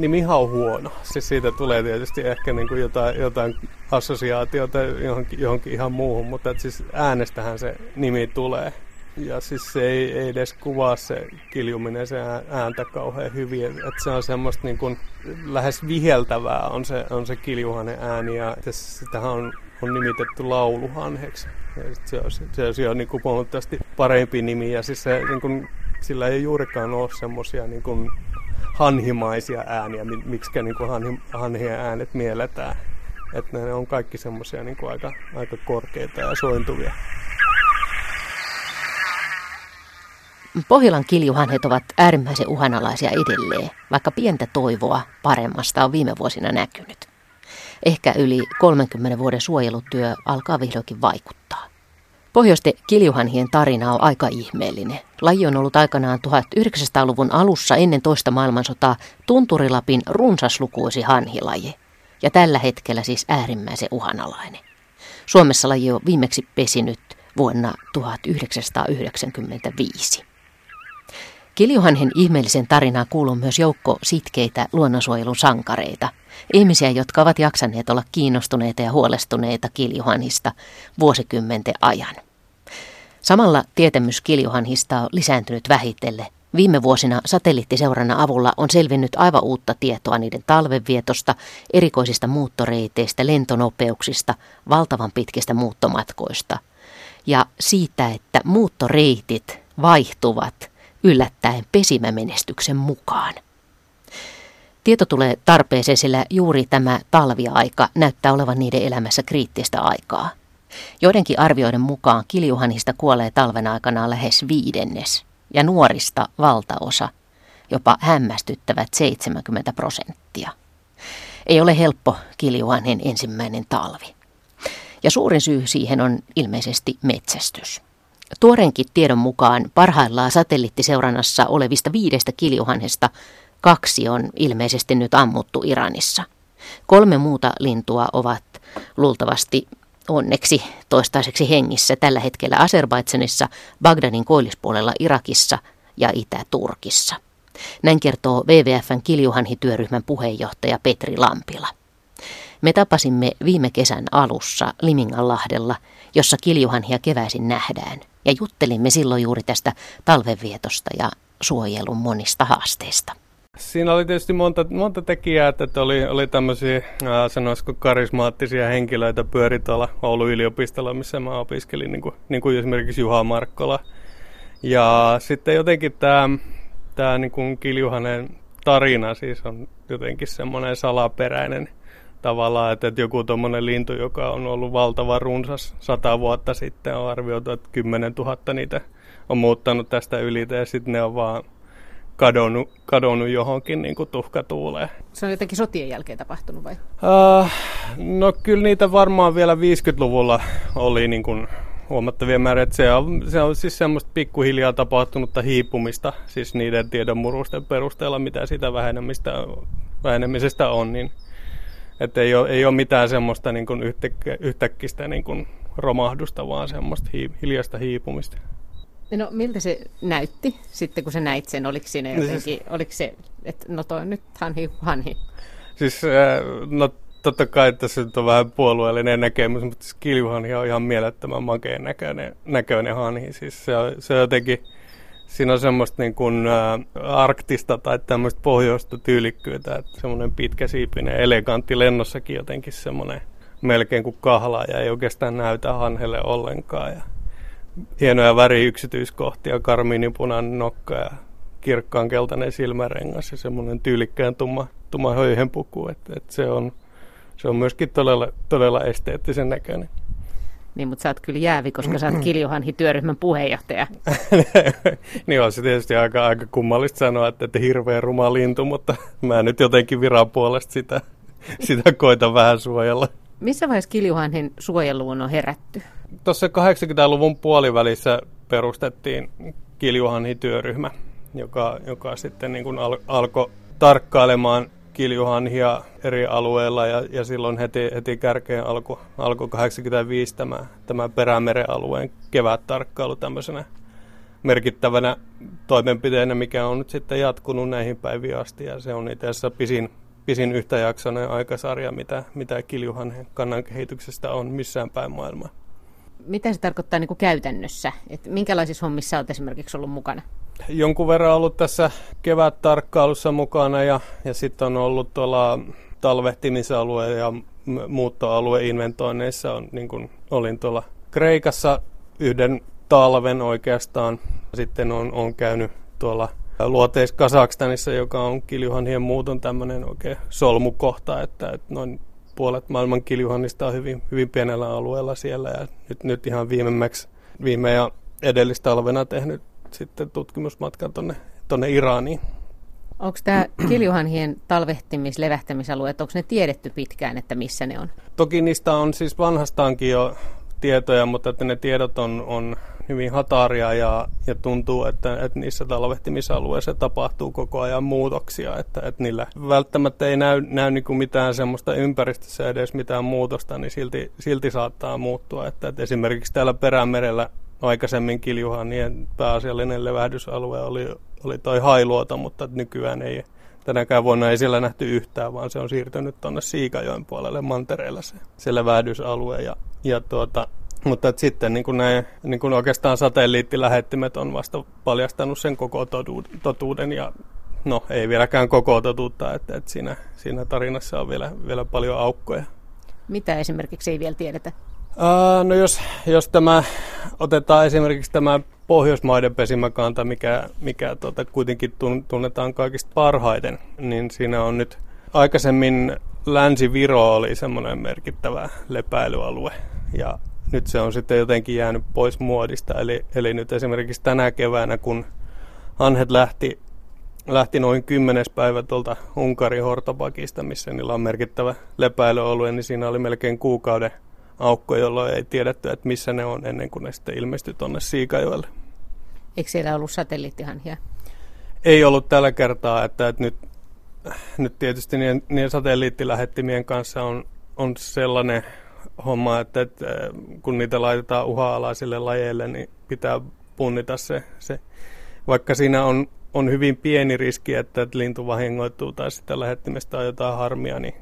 nimi on huono. Siis siitä tulee tietysti ehkä niin kuin jotain, jotain assosiaatiota johonkin, johonkin ihan muuhun, mutta että siis äänestähän se nimi tulee. Ja siis se ei, ei edes kuvaa se kiljuminen se ääntä kauhean hyvin. Että se on semmoista niin kuin lähes viheltävää on se, on se kiljuhanen ääni ja sitähän on, on nimitetty lauluhanheksi. Ja se on, se on, se on niin kuin huomattavasti parempi nimi ja siis se, niin kuin, sillä ei juurikaan ole semmoisia niin hanhimaisia ääniä, miksi niin kuin hanhi, hanhien äänet mielletään. Että ne on kaikki semmoisia niin kuin aika, aika korkeita ja sointuvia. Pohjolan kiljuhanhet ovat äärimmäisen uhanalaisia edelleen, vaikka pientä toivoa paremmasta on viime vuosina näkynyt. Ehkä yli 30 vuoden suojelutyö alkaa vihdoinkin vaikuttaa. Pohjoisten kiljuhanhien tarina on aika ihmeellinen. Laji on ollut aikanaan 1900-luvun alussa ennen toista maailmansotaa Tunturilapin runsaslukuisi hanhilaji. Ja tällä hetkellä siis äärimmäisen uhanalainen. Suomessa laji on viimeksi pesinyt vuonna 1995. Kiljuhanhen ihmeellisen tarinaan kuuluu myös joukko sitkeitä luonnonsuojelun sankareita. Ihmisiä, jotka ovat jaksaneet olla kiinnostuneita ja huolestuneita kiljuhanhista vuosikymmenten ajan. Samalla tietämys kiljuhanhista on lisääntynyt vähitelle. Viime vuosina satelliittiseurana avulla on selvinnyt aivan uutta tietoa niiden talvenvietosta, erikoisista muuttoreiteistä, lentonopeuksista, valtavan pitkistä muuttomatkoista. Ja siitä, että muuttoreitit vaihtuvat yllättäen pesimämenestyksen mukaan. Tieto tulee tarpeeseen, sillä juuri tämä talviaika näyttää olevan niiden elämässä kriittistä aikaa. Joidenkin arvioiden mukaan kiljuhanista kuolee talven aikana lähes viidennes ja nuorista valtaosa, jopa hämmästyttävät 70 prosenttia. Ei ole helppo kiljuhanhen ensimmäinen talvi. Ja suurin syy siihen on ilmeisesti metsästys. Tuoreenkin tiedon mukaan parhaillaan satelliittiseurannassa olevista viidestä kiljuhanhesta kaksi on ilmeisesti nyt ammuttu Iranissa. Kolme muuta lintua ovat luultavasti onneksi toistaiseksi hengissä tällä hetkellä Azerbaidsanissa, Bagdadin koillispuolella Irakissa ja Itä-Turkissa. Näin kertoo WWFn kiljuhanhityöryhmän puheenjohtaja Petri Lampila. Me tapasimme viime kesän alussa Liminganlahdella, jossa kiljuhanhia keväisin nähdään, ja juttelimme silloin juuri tästä talvenvietosta ja suojelun monista haasteista. Siinä oli tietysti monta, monta tekijää, että oli, oli tämmöisiä, sanoisiko karismaattisia henkilöitä pyöri tuolla Oulun yliopistolla, missä mä opiskelin, niin kuin, niin kuin esimerkiksi Juha Markkola. Ja sitten jotenkin tämä, tämä niin kuin Kiljuhanen tarina siis on jotenkin semmoinen salaperäinen tavallaan, että, että joku tuommoinen lintu, joka on ollut valtava runsas sata vuotta sitten, on arvioitu, että 10 000 niitä on muuttanut tästä yli ja sitten ne on vaan kadonnut, kadonnut johonkin niin kuin tuhkatuuleen. Se on jotenkin sotien jälkeen tapahtunut vai? Uh, no kyllä niitä varmaan vielä 50-luvulla oli niin kuin huomattavia määriä. Että se, on, se on siis semmoista pikkuhiljaa tapahtunutta hiipumista, siis niiden tiedonmurusten perusteella, mitä sitä vähenemistä, vähenemisestä on. Niin, että ei ole, ei ole mitään semmoista niin kuin yhtäkkistä niin kuin romahdusta, vaan semmoista hi, hiljaista hiipumista. No miltä se näytti sitten, kun sä näit sen? Oliko siinä jotenkin, no siis, oliko se, että no toi nyt hanhi, hanhi? Siis, äh, no totta kai tässä nyt on vähän puolueellinen näkemys, mutta siis kiljuhanhi on ihan mielettömän makeen näköinen, näköinen hanhi. Siis se on, se on jotenkin, siinä on semmoista niin kuin, ä, arktista tai tämmöistä pohjoista tyylikkyyttä, että semmoinen pitkäsiipinen, elegantti lennossakin jotenkin semmoinen melkein kuin kahla ja ei oikeastaan näytä hanhelle ollenkaan. Ja hienoja väriyksityiskohtia, karmiinipunainen nokka ja kirkkaan keltainen silmärengas ja semmoinen tyylikkään tumma, tumma höyhenpuku. Et, et se, on, se on myöskin todella, todella esteettisen näköinen. Niin, mutta sä oot kyllä jäävi, koska sä oot Kiljuhanhi-työryhmän puheenjohtaja. niin on se tietysti aika, aika kummallista sanoa, että, että hirveän ruma lintu, mutta mä nyt jotenkin viran puolesta sitä, sitä koitan vähän suojella. Missä vaiheessa Kiljuhanhin suojeluun on herätty? Tuossa 80-luvun puolivälissä perustettiin Kiljuhanhi-työryhmä, joka, joka sitten niin kuin al- alkoi tarkkailemaan kiljuhanhia eri alueilla ja, ja silloin heti, heti kärkeen alkoi alko 85 tämä, tämä Perämeren alueen kevättarkkailu tämmöisenä merkittävänä toimenpiteenä, mikä on nyt sitten jatkunut näihin päiviin asti. Ja se on itse asiassa pisin, pisin yhtäjaksoinen aikasarja, mitä, mitä kiljuhan kannan kehityksestä on missään päin maailmaa. Mitä se tarkoittaa niin kuin käytännössä? Et minkälaisissa hommissa olet esimerkiksi ollut mukana? Jonkun verran ollut tässä kevät-tarkkailussa mukana ja, ja sitten on ollut tuolla talvehtimisalue ja muuttoalueinventoinneissa. On, niin kuin olin tuolla Kreikassa yhden talven oikeastaan. Sitten on, on käynyt tuolla luoteis Kasakstanissa, joka on kiljuhanhien muuton tämmöinen oikein solmukohta, että, että noin puolet maailman kiljuhannista on hyvin, hyvin pienellä alueella siellä ja nyt, nyt ihan viimemmäksi viime ja edellistalvena tehnyt sitten tutkimusmatkan tonne, tonne Iraniin. Onko tämä kiljuhanhien talvehtimis-, levähtämisalueet, onko ne tiedetty pitkään, että missä ne on? Toki niistä on siis vanhastaankin jo tietoja, mutta että ne tiedot on, on hyvin hataria ja, ja tuntuu, että, että niissä talvehtimisalueissa tapahtuu koko ajan muutoksia, että, että niillä välttämättä ei näy, näy niin kuin mitään semmoista ympäristössä edes mitään muutosta, niin silti, silti saattaa muuttua. Että, että esimerkiksi täällä Perämerellä aikaisemmin Kiljuhanien pääasiallinen levähdysalue oli, oli toi Hailuoto, mutta nykyään ei tänäkään vuonna ei siellä nähty yhtään, vaan se on siirtynyt tuonne Siikajoen puolelle mantereella se, se levähdysalue. Ja, ja tuota, mutta sitten niin kuin näin, niin kuin oikeastaan satelliittilähettimet on vasta paljastanut sen koko totuuden ja no ei vieläkään koko totuutta, että, että siinä, siinä tarinassa on vielä, vielä paljon aukkoja. Mitä esimerkiksi ei vielä tiedetä? Uh, no jos, jos tämä otetaan esimerkiksi tämä Pohjoismaiden pesimäkanta, mikä, mikä tuota, kuitenkin tunnetaan kaikista parhaiten, niin siinä on nyt aikaisemmin Länsi-Viro oli semmoinen merkittävä lepäilyalue ja nyt se on sitten jotenkin jäänyt pois muodista. Eli, eli nyt esimerkiksi tänä keväänä, kun hanhet lähti, lähti noin kymmenes päivä tuolta Unkarin Hortobakista, missä niillä on merkittävä lepäilyalue, niin siinä oli melkein kuukauden aukko, jolloin ei tiedetty, että missä ne on ennen kuin ne sitten ilmestyi tuonne Siikajoelle. Eikö siellä ollut satelliittihanhia? Ei ollut tällä kertaa, että, että nyt, nyt tietysti niiden, niiden satelliittilähettimien kanssa on, on sellainen homma, että, että kun niitä laitetaan uha-alaisille lajeille, niin pitää punnita se, se. vaikka siinä on, on hyvin pieni riski, että, että lintu vahingoittuu tai sitä lähettimestä on jotain harmia, niin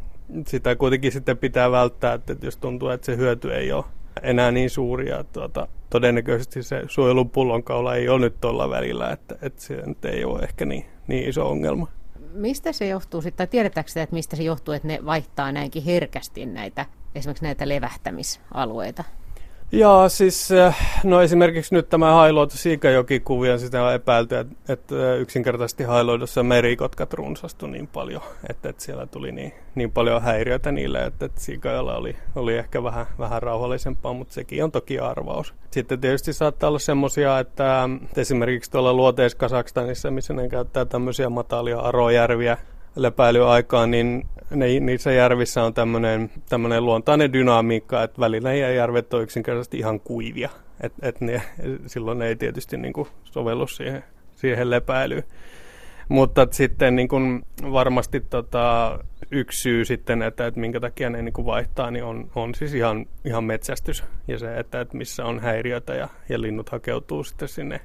sitä kuitenkin sitten pitää välttää, että jos tuntuu, että se hyöty ei ole enää niin suuri ja tuota, todennäköisesti se suojelun pullonkaula ei ole nyt tuolla välillä, että, että se nyt ei ole ehkä niin, niin iso ongelma. Mistä se johtuu sitten, tai tiedetäänkö sitä, että mistä se johtuu, että ne vaihtaa näinkin herkästi näitä esimerkiksi näitä levähtämisalueita? Joo, siis äh, no esimerkiksi nyt tämä Hailuoto Siikajoki-kuvia, sitä on epäilty, että, että äh, yksinkertaisesti Hailuodossa merikotkat runsastu niin paljon, että, että siellä tuli niin, niin paljon häiriötä niille, että, että Siikajalla oli, oli ehkä vähän, vähän rauhallisempaa, mutta sekin on toki arvaus. Sitten tietysti saattaa olla semmoisia, että, että esimerkiksi tuolla luoteis Kasakstanissa, missä ne käyttää tämmöisiä matalia arojärviä, lepäilyaikaan, niin ne, niissä järvissä on tämmöinen, luontainen dynamiikka, että välillä järvet on yksinkertaisesti ihan kuivia. Et, et ne, silloin ne ei tietysti niin kuin sovellu siihen, siihen lepäilyyn. Mutta sitten niin kuin varmasti tota, yksi syy sitten, että, että minkä takia ne niin kuin vaihtaa, niin on, on siis ihan, ihan metsästys ja se, että, että missä on häiriötä ja, ja linnut hakeutuu sitten sinne,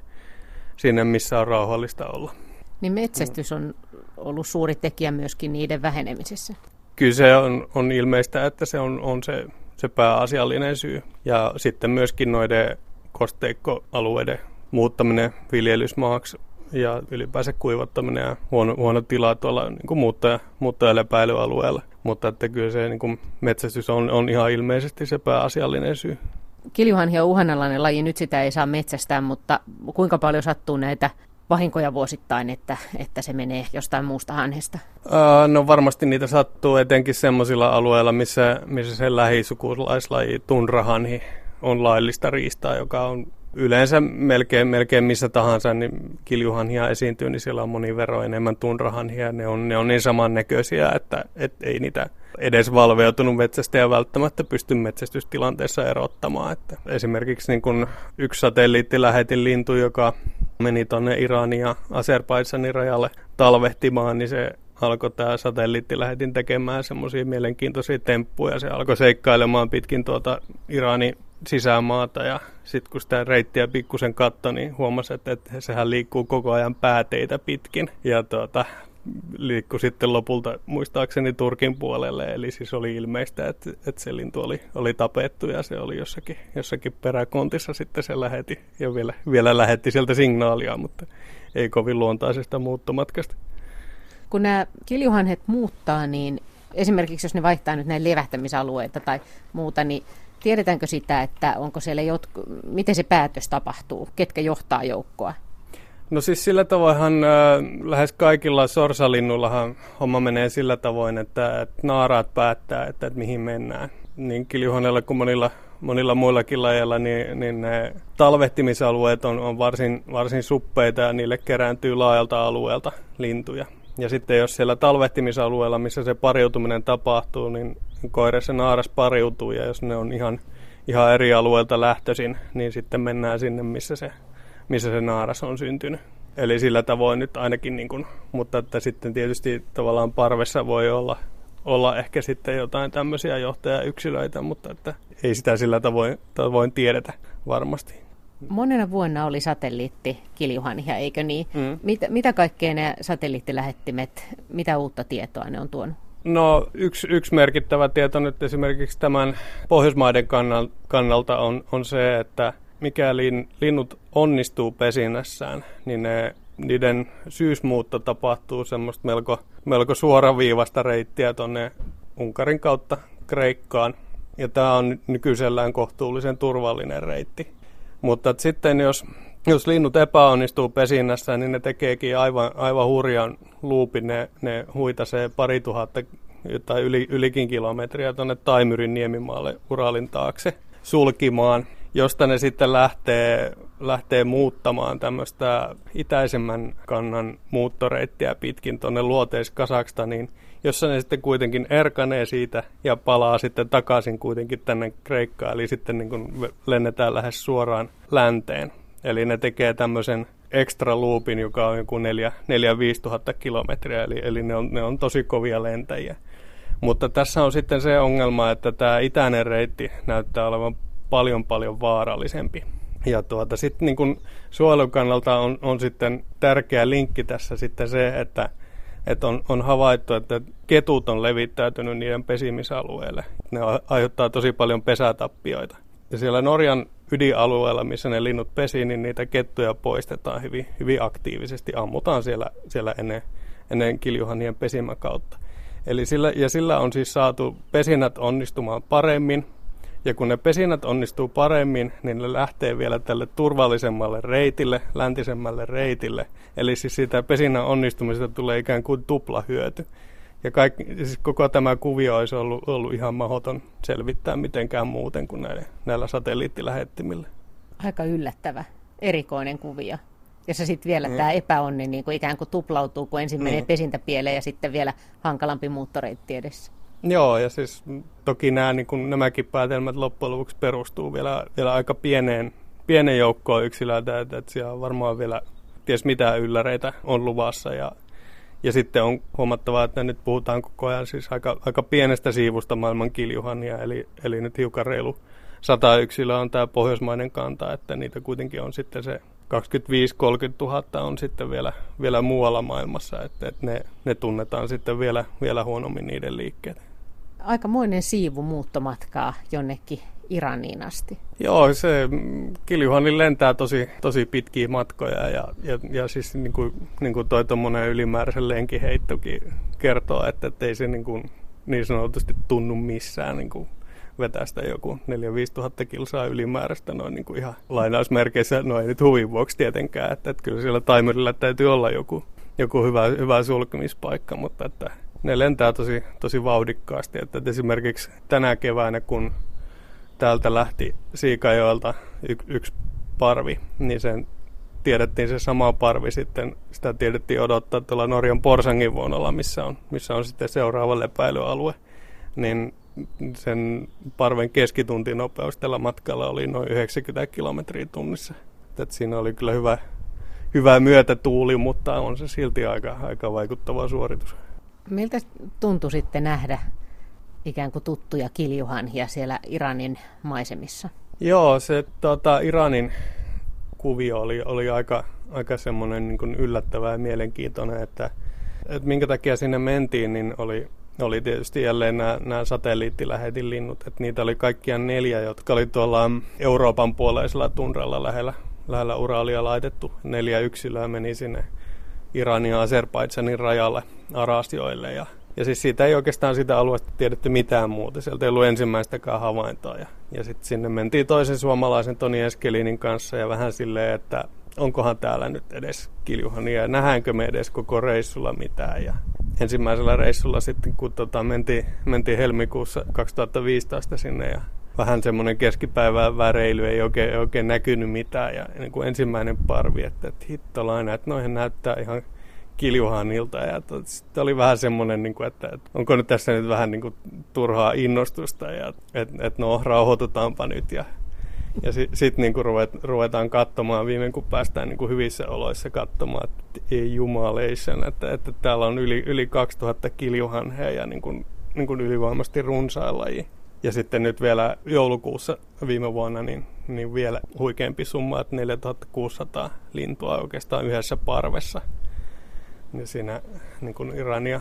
sinne, missä on rauhallista olla. Niin metsästys on ollut suuri tekijä myöskin niiden vähenemisessä. Kyllä se on, on ilmeistä, että se on, on se, se pääasiallinen syy. Ja sitten myöskin noiden kosteikkoalueiden muuttaminen viljelysmaaksi ja ylipäänsä kuivattaminen ja huono, huono tila tuolla niin kuin muuttaja, muuttajaläpäilyalueella. Mutta että kyllä se niin kuin metsästys on, on ihan ilmeisesti se pääasiallinen syy. Kiljuhanhi on uhanalainen laji, nyt sitä ei saa metsästää, mutta kuinka paljon sattuu näitä vahinkoja vuosittain, että, että se menee jostain muusta hanhesta? no varmasti niitä sattuu etenkin sellaisilla alueilla, missä, missä se lähisukulaislaji tunrahanhi on laillista riistaa, joka on yleensä melkein, melkein missä tahansa niin kiljuhanhia esiintyy, niin siellä on moni vero enemmän tunrahanhia. Ne on, ne on niin samannäköisiä, että et ei niitä edes valveutunut metsästäjä välttämättä pysty metsästystilanteessa erottamaan. Että esimerkiksi niin kun yksi satelliittilähetin lintu, joka meni tuonne Iranin ja Azerbaidsanin rajalle talvehtimaan, niin se alkoi tämä satelliittilähetin tekemään semmoisia mielenkiintoisia temppuja. Se alkoi seikkailemaan pitkin tuota Iranin sisämaata ja sitten kun sitä reittiä pikkusen katto, niin huomasi, että, että sehän liikkuu koko ajan pääteitä pitkin ja tuota, liikkui sitten lopulta muistaakseni Turkin puolelle, eli siis oli ilmeistä, että, että se lintu oli, oli tapettu ja se oli jossakin, jossakin peräkontissa sitten se lähetti ja vielä, vielä lähetti sieltä signaalia, mutta ei kovin luontaisesta muuttomatkasta. Kun nämä kiljuhanhet muuttaa, niin esimerkiksi jos ne vaihtaa nyt näin levähtämisalueita tai muuta, niin tiedetäänkö sitä, että onko siellä jotku, miten se päätös tapahtuu, ketkä johtaa joukkoa? No siis sillä tavoinhan äh, lähes kaikilla sorsalinnullahan homma menee sillä tavoin, että, että naaraat päättää, että, että mihin mennään. Niin kiljuhanella kuin monilla, monilla muillakin lajeilla, niin, niin ne talvehtimisalueet on, on varsin, varsin suppeita ja niille kerääntyy laajalta alueelta lintuja. Ja sitten jos siellä talvehtimisalueella, missä se pariutuminen tapahtuu, niin koire se naaras pariutuu ja jos ne on ihan, ihan eri alueelta lähtöisin, niin sitten mennään sinne, missä se missä se naaras on syntynyt. Eli sillä tavoin nyt ainakin, niin kuin, mutta että sitten tietysti tavallaan parvessa voi olla, olla ehkä sitten jotain tämmöisiä johtajayksilöitä, mutta että ei sitä sillä tavoin, tavoin tiedetä varmasti. Monena vuonna oli satelliitti Kiljuhania, eikö niin? Mm. Mitä, mitä kaikkea ne satelliittilähettimet, mitä uutta tietoa ne on tuonut? No yksi, yksi merkittävä tieto nyt esimerkiksi tämän Pohjoismaiden kannalta on, on se, että mikäli linnut onnistuu pesinnässään, niin ne, niiden syysmuutto tapahtuu semmoista melko, melko suoraviivasta reittiä tuonne Unkarin kautta Kreikkaan. Ja tämä on nykyisellään kohtuullisen turvallinen reitti. Mutta sitten jos, jos linnut epäonnistuu pesinnässä, niin ne tekeekin aivan, aivan hurjan luupin. Ne, ne huitasee pari tuhatta tai yli, ylikin kilometriä tuonne Taimyrin niemimaalle Uralin taakse sulkimaan josta ne sitten lähtee, lähtee muuttamaan tämmöistä itäisemmän kannan muuttoreittiä pitkin tuonne luoteiskasakstaniin, jossa ne sitten kuitenkin erkanee siitä ja palaa sitten takaisin kuitenkin tänne Kreikkaan, eli sitten niin kuin lennetään lähes suoraan länteen. Eli ne tekee tämmöisen extra loopin, joka on joku 4-5 tuhatta kilometriä, eli, eli ne, on, ne on tosi kovia lentäjiä. Mutta tässä on sitten se ongelma, että tämä itäinen reitti näyttää olevan paljon paljon vaarallisempi. Ja tuota, sitten niin kun suojelun kannalta on, on sitten tärkeä linkki tässä sitten se, että, että on, on havaittu, että ketut on levittäytynyt niiden pesimisalueelle. Ne aiheuttaa tosi paljon pesätappioita. Ja siellä Norjan ydinalueella, missä ne linnut pesi, niin niitä kettuja poistetaan hyvin, hyvin aktiivisesti. Ammutaan siellä, siellä ennen, ennen kiljuhanien pesimäkautta. Eli sillä, ja sillä on siis saatu pesinät onnistumaan paremmin, ja kun ne pesinnät onnistuu paremmin, niin ne lähtee vielä tälle turvallisemmalle reitille, läntisemmälle reitille. Eli siis siitä pesinnän onnistumisesta tulee ikään kuin tupla hyöty. Ja kaikki, siis koko tämä kuvio olisi ollut, ollut ihan mahdoton selvittää mitenkään muuten kuin näille, näillä satelliittilähettimillä. Aika yllättävä, erikoinen kuvio. Ja se sitten vielä mm. tämä epäonni niin kuin ikään kuin tuplautuu, kun ensin menee mm. pesintäpieleen ja sitten vielä hankalampi muuttoreitti edessä. Joo, ja siis toki nämä, niin kuin, nämäkin päätelmät loppujen lopuksi perustuu vielä, vielä aika pieneen, pieneen joukkoon yksilöitä, että, että siellä on varmaan vielä ties mitä ylläreitä on luvassa. Ja, ja sitten on huomattavaa, että nyt puhutaan koko ajan siis aika, aika pienestä siivusta maailman kiljuhania, eli, eli nyt hiukan reilu sata yksilöä on tämä pohjoismainen kanta, että niitä kuitenkin on sitten se 25-30 000 on sitten vielä, vielä muualla maailmassa, että, että ne, ne tunnetaan sitten vielä, vielä huonommin niiden liikkeet aikamoinen siivu muuttomatkaa jonnekin Iraniin asti. Joo, se Kiljuhanin lentää tosi, tosi pitkiä matkoja ja, ja, ja siis niin kuin, niin kuin toi ylimääräisen lenkiheittokin kertoo, että, että ei se niin, kuin, niin sanotusti tunnu missään niin kuin vetää sitä joku 4-5 tuhatta kilsaa ylimääräistä noin niin kuin ihan lainausmerkeissä, no ei nyt huvin vuoksi tietenkään, että, että kyllä siellä timerilla täytyy olla joku, joku hyvä, hyvä sulkemispaikka, mutta että ne lentää tosi, tosi vauhdikkaasti. Että esimerkiksi tänä keväänä, kun täältä lähti Siikajoelta y- yksi parvi, niin sen tiedettiin se sama parvi sitten, sitä tiedettiin odottaa tuolla Norjan Porsangin vuonolla, missä on, missä on sitten seuraava lepäilyalue. Niin sen parven keskituntinopeus tällä matkalla oli noin 90 kilometriä tunnissa. Et siinä oli kyllä hyvä, hyvä myötätuuli, mutta on se silti aika, aika vaikuttava suoritus. Miltä tuntui sitten nähdä ikään kuin tuttuja kiljuhanhia siellä Iranin maisemissa? Joo, se tota, Iranin kuvio oli, oli aika, aika semmoinen niin yllättävä ja mielenkiintoinen, että, että minkä takia sinne mentiin, niin oli, oli tietysti jälleen nämä, nämä satelliittilähetin linnut, että niitä oli kaikkiaan neljä, jotka oli tuolla Euroopan puoleisella tunralla lähellä, lähellä Uralia laitettu. Neljä yksilöä meni sinne Iranin ja Azerbaidsanin rajalle Arasjoille ja ja siis siitä ei oikeastaan sitä alueesta tiedetty mitään muuta. Sieltä ei ollut ensimmäistäkään havaintoa. Ja, ja sitten sinne mentiin toisen suomalaisen Toni Eskelinin kanssa ja vähän silleen, että onkohan täällä nyt edes kiljuhania ja nähdäänkö me edes koko reissulla mitään. Ja ensimmäisellä reissulla sitten, kun tota, mentiin, mentiin helmikuussa 2015 sinne ja vähän semmoinen keskipäivän väreily, ei oikein, oikein näkynyt mitään. Ja niin kuin ensimmäinen parvi, että, että hittolaina, että noihin näyttää ihan kiljuhanilta. Ja sitten oli vähän semmoinen, niin kuin, että, että onko nyt tässä nyt vähän niin kuin, turhaa innostusta ja että et, no rauhoitutaanpa nyt ja ja sitten sit niin ruvet, ruvetaan katsomaan, viimein kun päästään niin kuin hyvissä oloissa katsomaan, että ei jumaleisen, että, että täällä on yli, yli 2000 kiljuhanheja ja niin kuin, niin kuin ylivoimasti runsain. Ja sitten nyt vielä joulukuussa viime vuonna niin, niin vielä huikeampi summa, että 4600 lintua oikeastaan yhdessä parvessa. Ja siinä niin kuin Irania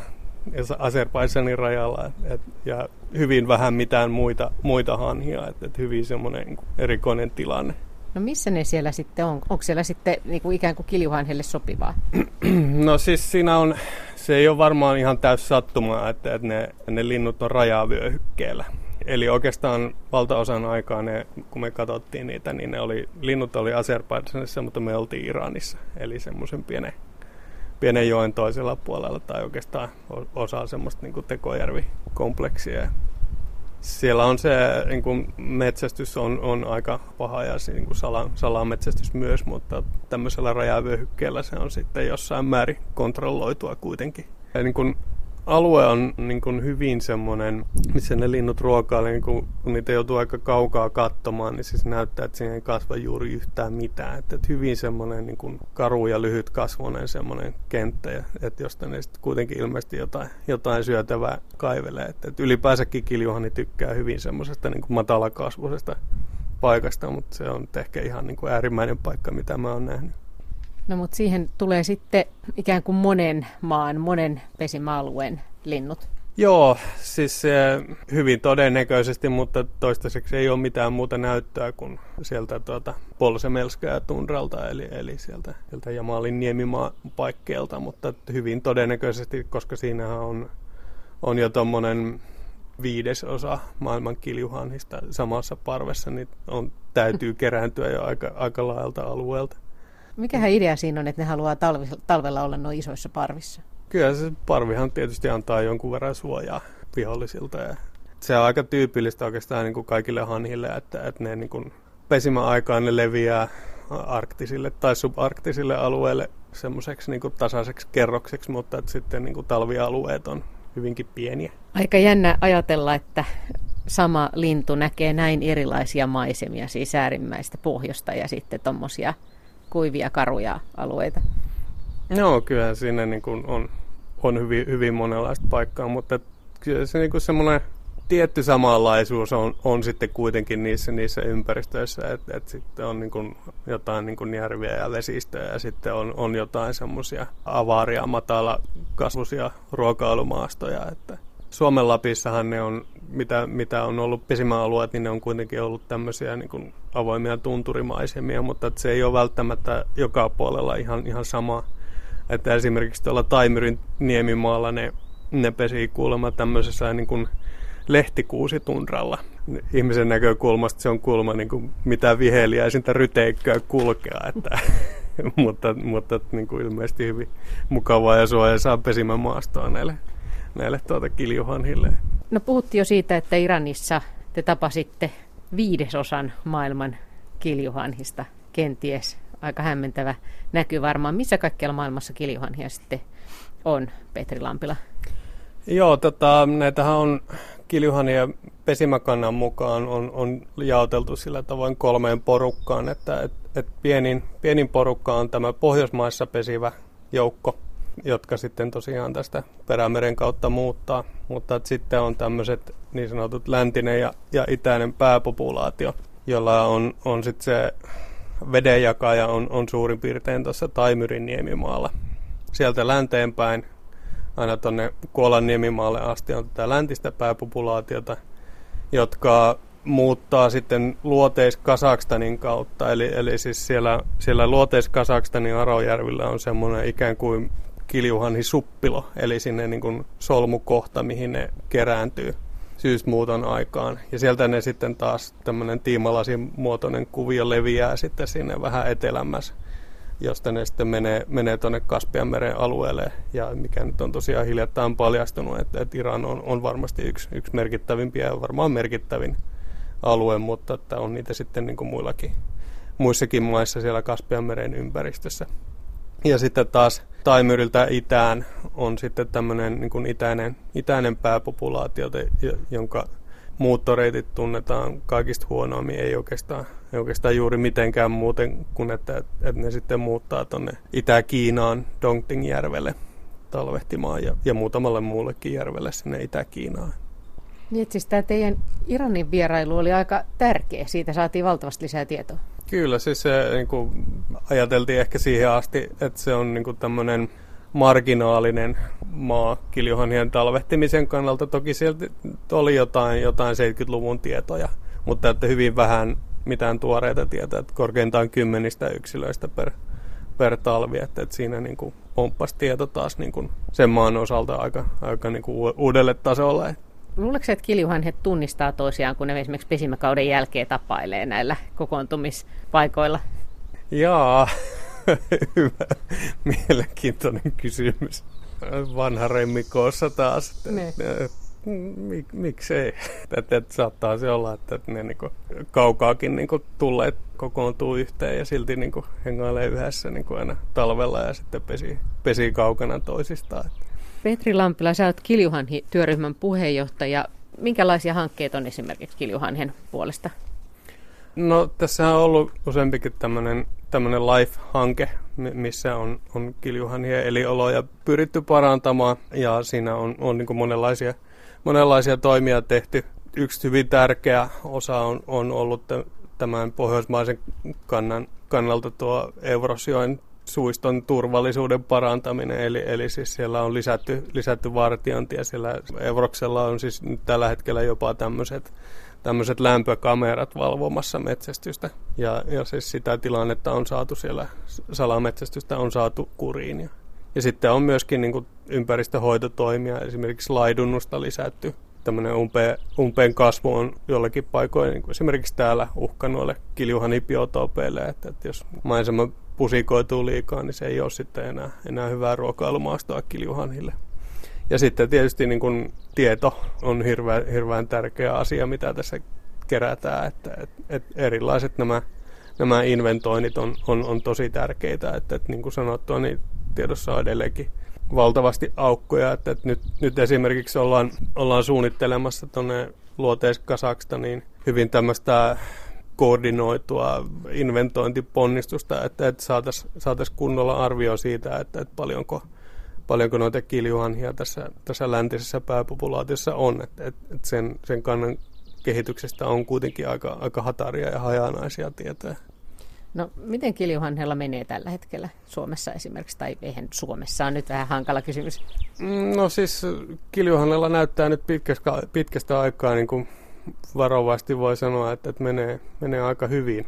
ja Azerbaidsanin rajalla et, ja hyvin vähän mitään muita, muita hanhia, että et hyvin semmoinen niin erikoinen tilanne. No missä ne siellä sitten on? Onko siellä sitten niin kuin ikään kuin kiljuhanhelle sopivaa? no siis siinä on, se ei ole varmaan ihan täys sattumaa, että, että ne, ne linnut on rajavyöhykkeellä. Eli oikeastaan valtaosan aikaa, ne, kun me katsottiin niitä, niin ne oli, linnut oli Azerbaidsanissa, mutta me oltiin Iranissa. Eli semmoisen pienen pienen joen toisella puolella tai oikeastaan osa semmoista niin tekojärvikompleksia. Siellä on se niin kuin metsästys on, on aika paha ja niin kuin sala, salametsästys myös, mutta tämmöisellä rajavyöhykkeellä se on sitten jossain määrin kontrolloitua kuitenkin. Ja niin kuin alue on niin kuin hyvin semmoinen, missä ne linnut ruokailevat, niin kun, kun niitä joutuu aika kaukaa katsomaan, niin siis näyttää, että siinä ei kasva juuri yhtään mitään. Että, että hyvin semmoinen niin kuin karu ja lyhyt kasvoinen semmoinen kenttä, ja, että josta ne sitten kuitenkin ilmeisesti jotain, jotain syötävää kaivelee. Että, että ylipäänsäkin kiljuhani tykkää hyvin semmoisesta niin kuin matalakasvuisesta paikasta, mutta se on ehkä ihan niin kuin äärimmäinen paikka, mitä mä oon nähnyt. No mutta siihen tulee sitten ikään kuin monen maan, monen pesimäalueen linnut. Joo, siis hyvin todennäköisesti, mutta toistaiseksi ei ole mitään muuta näyttöä kuin sieltä tuota Polsemelskaa tunralta, eli, eli sieltä, sieltä Jamalin niemimaa paikkeelta, mutta hyvin todennäköisesti, koska siinähän on, on jo tuommoinen viidesosa maailman kiljuhanhista samassa parvessa, niin on, täytyy kerääntyä jo aika, aika laajalta alueelta. Mikähän idea siinä on, että ne haluaa talvi, talvella olla noin isoissa parvissa? Kyllä se parvihan tietysti antaa jonkun verran suojaa vihollisilta. Ja se on aika tyypillistä oikeastaan niin kuin kaikille hanhille, että, että ne niin kuin pesimäaikaan ne leviää arktisille tai subarktisille alueille semmoiseksi niin tasaiseksi kerrokseksi, mutta että sitten niin kuin talvialueet on hyvinkin pieniä. Aika jännä ajatella, että sama lintu näkee näin erilaisia maisemia, siis äärimmäistä pohjosta ja sitten tuommoisia kuivia, karuja alueita? No kyllä siinä niin kuin on, on hyvin, hyvin monenlaista paikkaa, mutta kyllä se niin kuin semmoinen tietty samanlaisuus on, on sitten kuitenkin niissä, niissä ympäristöissä, että et sitten on niin kuin jotain niin kuin järviä ja vesistöjä ja sitten on, on jotain semmoisia avaaria, matala kasvusia ruokailumaastoja, että Suomen Lapissahan ne on, mitä, mitä on ollut pesimäalueet, niin ne on kuitenkin ollut tämmöisiä niin kuin avoimia tunturimaisemia, mutta että se ei ole välttämättä joka puolella ihan, ihan sama. Että esimerkiksi tuolla Taimyrin niemimaalla ne, ne pesii kuulemma tämmöisessä niin kuin lehtikuusitundralla. Ihmisen näkökulmasta se on kulma niin kuin mitä viheliäisintä ryteikköä kulkea, että, mutta, mutta niin kuin ilmeisesti hyvin mukavaa ja suojaa pesimän maastoa näille näille tuota kiljuhanhille. No puhuttiin jo siitä, että Iranissa te tapasitte viidesosan maailman kiljuhanhista, kenties aika hämmentävä näky varmaan. Missä kaikkialla maailmassa kiljuhanhia sitten on, Petri Lampila? Joo, tota, näitähän on kiljuhania pesimäkannan mukaan on, on jaoteltu sillä tavoin kolmeen porukkaan, että et, et pienin, pienin porukka on tämä Pohjoismaissa pesivä joukko, jotka sitten tosiaan tästä Perämeren kautta muuttaa. Mutta sitten on tämmöiset niin sanotut läntinen ja, ja itäinen pääpopulaatio. jolla on, on sitten se vedenjakaja on, on suurin piirtein tuossa Taimyrin niemimaalla. Sieltä länteenpäin aina tuonne Kuolan niemimaalle asti on tätä läntistä pääpopulaatiota, jotka muuttaa sitten luoteis-Kasakstanin kautta. Eli, eli siis siellä, siellä luoteis-Kasakstanin Arojärvillä on semmoinen ikään kuin kiljuhanhi suppilo, eli sinne niin kuin solmukohta, mihin ne kerääntyy syysmuuton aikaan. Ja sieltä ne sitten taas tämmöinen tiimalasin muotoinen kuvio leviää sitten sinne vähän etelämmässä, josta ne sitten menee, menee tuonne Kaspianmeren alueelle. Ja mikä nyt on tosiaan hiljattain paljastunut, että, että Iran on, on varmasti yksi, yksi merkittävimpiä ja varmaan merkittävin alue, mutta että on niitä sitten niin kuin muillakin, muissakin maissa siellä Kaspianmeren ympäristössä. Ja sitten taas Taimyriltä itään on sitten tämmöinen niin kuin itäinen, itäinen pääpopulaatio, jonka muuttoreitit tunnetaan kaikista huonoimmin, ei oikeastaan, ei oikeastaan juuri mitenkään muuten kuin että, että ne sitten muuttaa tuonne Itä-Kiinaan Dongtingjärvelle talvehtimaan ja, ja muutamalle muullekin järvelle sinne Itä-Kiinaan. Niin, siis tämä teidän Iranin vierailu oli aika tärkeä. Siitä saatiin valtavasti lisää tietoa. Kyllä, siis se niin kuin, ajateltiin ehkä siihen asti, että se on niin kuin, tämmöinen marginaalinen maa kiljuhanhien talvehtimisen kannalta. Toki sieltä oli jotain, jotain 70-luvun tietoja, mutta että hyvin vähän mitään tuoreita tietoja, että korkeintaan kymmenistä yksilöistä per, per talvi, että, että siinä niin kuin pomppas tieto taas niin kuin sen maan osalta aika, aika niin kuin uudelle tasolle. Luuletko että kiljuhanhet tunnistaa toisiaan, kun ne esimerkiksi pesimäkauden jälkeen tapailee näillä kokoontumispaikoilla? Jaa, hyvä, mielenkiintoinen kysymys. Vanha remmikoossa taas. Ne. Mik, miksei? Että, että saattaa se olla, että ne niinku kaukaakin niinku tulleet kokoontuu yhteen ja silti niinku hengailee yhdessä niinku aina talvella ja sitten pesi, pesi kaukana toisistaan. Petri Lampila, sä oot Kiljuhanhi-työryhmän puheenjohtaja. Minkälaisia hankkeita on esimerkiksi Kiljuhanhen puolesta? No tässä on ollut useampikin tämmöinen tämmöinen life-hanke, missä on, on kiljuhanhien elioloja pyritty parantamaan ja siinä on, on niin monenlaisia, monenlaisia toimia tehty. Yksi hyvin tärkeä osa on, on ollut tämän pohjoismaisen kannan, kannalta tuo Eurosjoen suiston turvallisuuden parantaminen, eli, eli siis siellä on lisätty, lisätty vartiointia. Siellä Evroksella on siis nyt tällä hetkellä jopa tämmöiset tämmöiset lämpökamerat valvomassa metsästystä. Ja, ja siis sitä tilannetta on saatu siellä, salametsästystä on saatu kuriin. Ja, ja sitten on myöskin niin kuin ympäristöhoitotoimia, esimerkiksi laidunnusta lisätty. Tämmöinen umpeen, umpeen kasvu on jollakin paikoin, niin kuin esimerkiksi täällä uhkanuille kiljuhanibiotopeille, että, että jos maisema pusikoituu liikaa, niin se ei ole sitten enää, enää hyvää ruokailumaastoa kiljuhanhille. Ja sitten tietysti niin kuin tieto on hirveän, hirveän tärkeä asia, mitä tässä kerätään, että, että, että erilaiset nämä, nämä inventoinnit on, on, on tosi tärkeitä, että, että niin kuin sanottua, niin tiedossa on edelleenkin valtavasti aukkoja, että, että nyt, nyt esimerkiksi ollaan, ollaan suunnittelemassa tuonne luoteis niin hyvin tämmöistä koordinoitua inventointiponnistusta, että, että saataisiin saatais kunnolla arvio siitä, että, että paljonko, paljonko noita kiljuhanhia tässä, tässä läntisessä pääpopulaatiossa on. Että, että sen, sen kannan kehityksestä on kuitenkin aika, aika hataria ja hajanaisia tietoja. No miten kiljuhanhella menee tällä hetkellä Suomessa esimerkiksi, tai eihän Suomessa on nyt vähän hankala kysymys? Mm, no siis kiljuhanhella näyttää nyt pitkästä, pitkästä aikaa niin kuin varovasti voi sanoa, että, että menee, menee aika hyvin.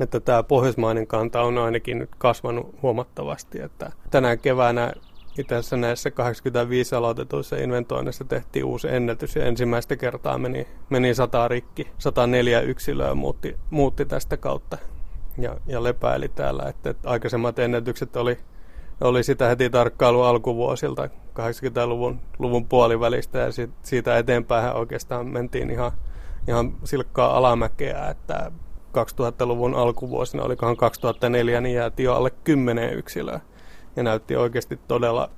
Että tämä pohjoismainen kanta on ainakin nyt kasvanut huomattavasti. Että tänä keväänä itse näissä 85 aloitetuissa inventoinnissa tehtiin uusi ennätys ja ensimmäistä kertaa meni, meni 100 rikki. 104 yksilöä muutti, muutti tästä kautta ja, ja lepäili täällä. Että, että aikaisemmat ennätykset oli oli sitä heti tarkkailu alkuvuosilta 80-luvun luvun puolivälistä ja sit, siitä eteenpäin oikeastaan mentiin ihan, ihan silkkaa alamäkeä, että 2000-luvun alkuvuosina, olikohan 2004, niin jäätiin jo alle 10 yksilöä ja näytti oikeasti todella,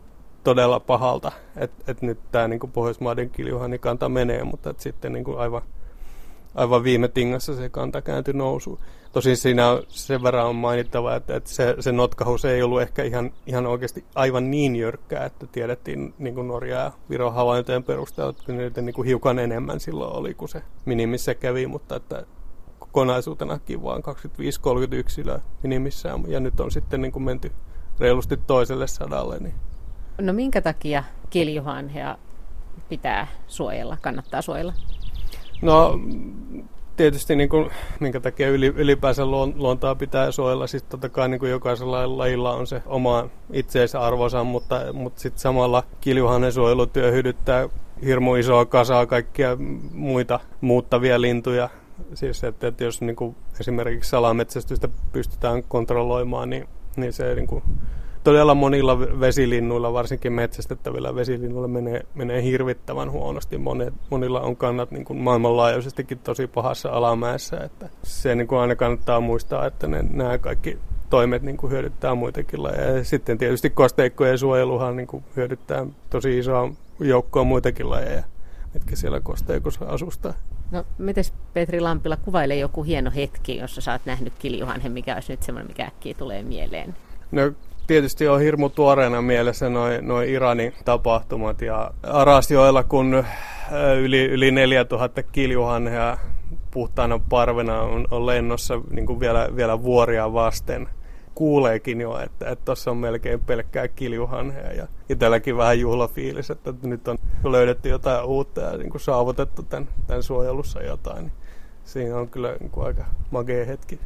todella pahalta, että et nyt tämä niin Pohjoismaiden kiljuhanikanta menee, mutta et sitten niin aivan aivan viime tingassa se kanta kääntyi nousuun. Tosin siinä on, sen verran on mainittava, että, että se, se notkahus ei ollut ehkä ihan, ihan oikeasti aivan niin jyrkkää, että tiedettiin niin kuin Norja ja Viron havaintojen perusteella, että niitä niin kuin hiukan enemmän silloin oli kuin se minimissä kävi, mutta että kokonaisuutenakin vaan 25-30 yksilöä minimissään, ja nyt on sitten niin kuin menty reilusti toiselle sadalle. Niin. No minkä takia kiljuhanhea pitää suojella, kannattaa suojella? No tietysti niin kuin, minkä takia ylipäänsä luontoa pitää suojella. Siis totta kai niin kuin jokaisella lajilla on se oma itseensä arvonsa, mutta, mutta sitten samalla kiljuhannen suojelutyö hyödyttää hirmu isoa kasaa kaikkia muita muuttavia lintuja. Siis että, että jos niin kuin esimerkiksi salametsästystä pystytään kontrolloimaan, niin, niin se niin kuin, todella monilla vesilinnuilla, varsinkin metsästettävillä vesilinnuilla menee, menee hirvittävän huonosti. Monet, monilla on kannat niin kuin maailmanlaajuisestikin tosi pahassa alamäessä. Että se niin kuin aina kannattaa muistaa, että ne, nämä kaikki toimet niin kuin hyödyttää muitakin lajeja. Ja sitten tietysti kosteikkojen suojeluhan niin kuin hyödyttää tosi isoa joukkoa muitakin lajeja, mitkä siellä kosteikossa asustaa. No, mites Petri Lampila, kuvaile joku hieno hetki, jossa sä oot nähnyt kiljuhanhen, mikä olisi nyt semmoinen, mikä äkkiä tulee mieleen? No tietysti on hirmu tuoreena mielessä noin noi Iranin tapahtumat ja Arasjoella, kun yli, yli 4000 kiljuhanhea puhtaana parvena on, on lennossa niin kuin vielä, vielä vuoria vasten. Kuuleekin jo, että tuossa on melkein pelkkää kiljuhanhea ja itselläkin vähän juhlafiilis, että nyt on löydetty jotain uutta ja niin kuin saavutettu tämän, tämän suojelussa jotain. Niin siinä on kyllä niin kuin aika magea hetki.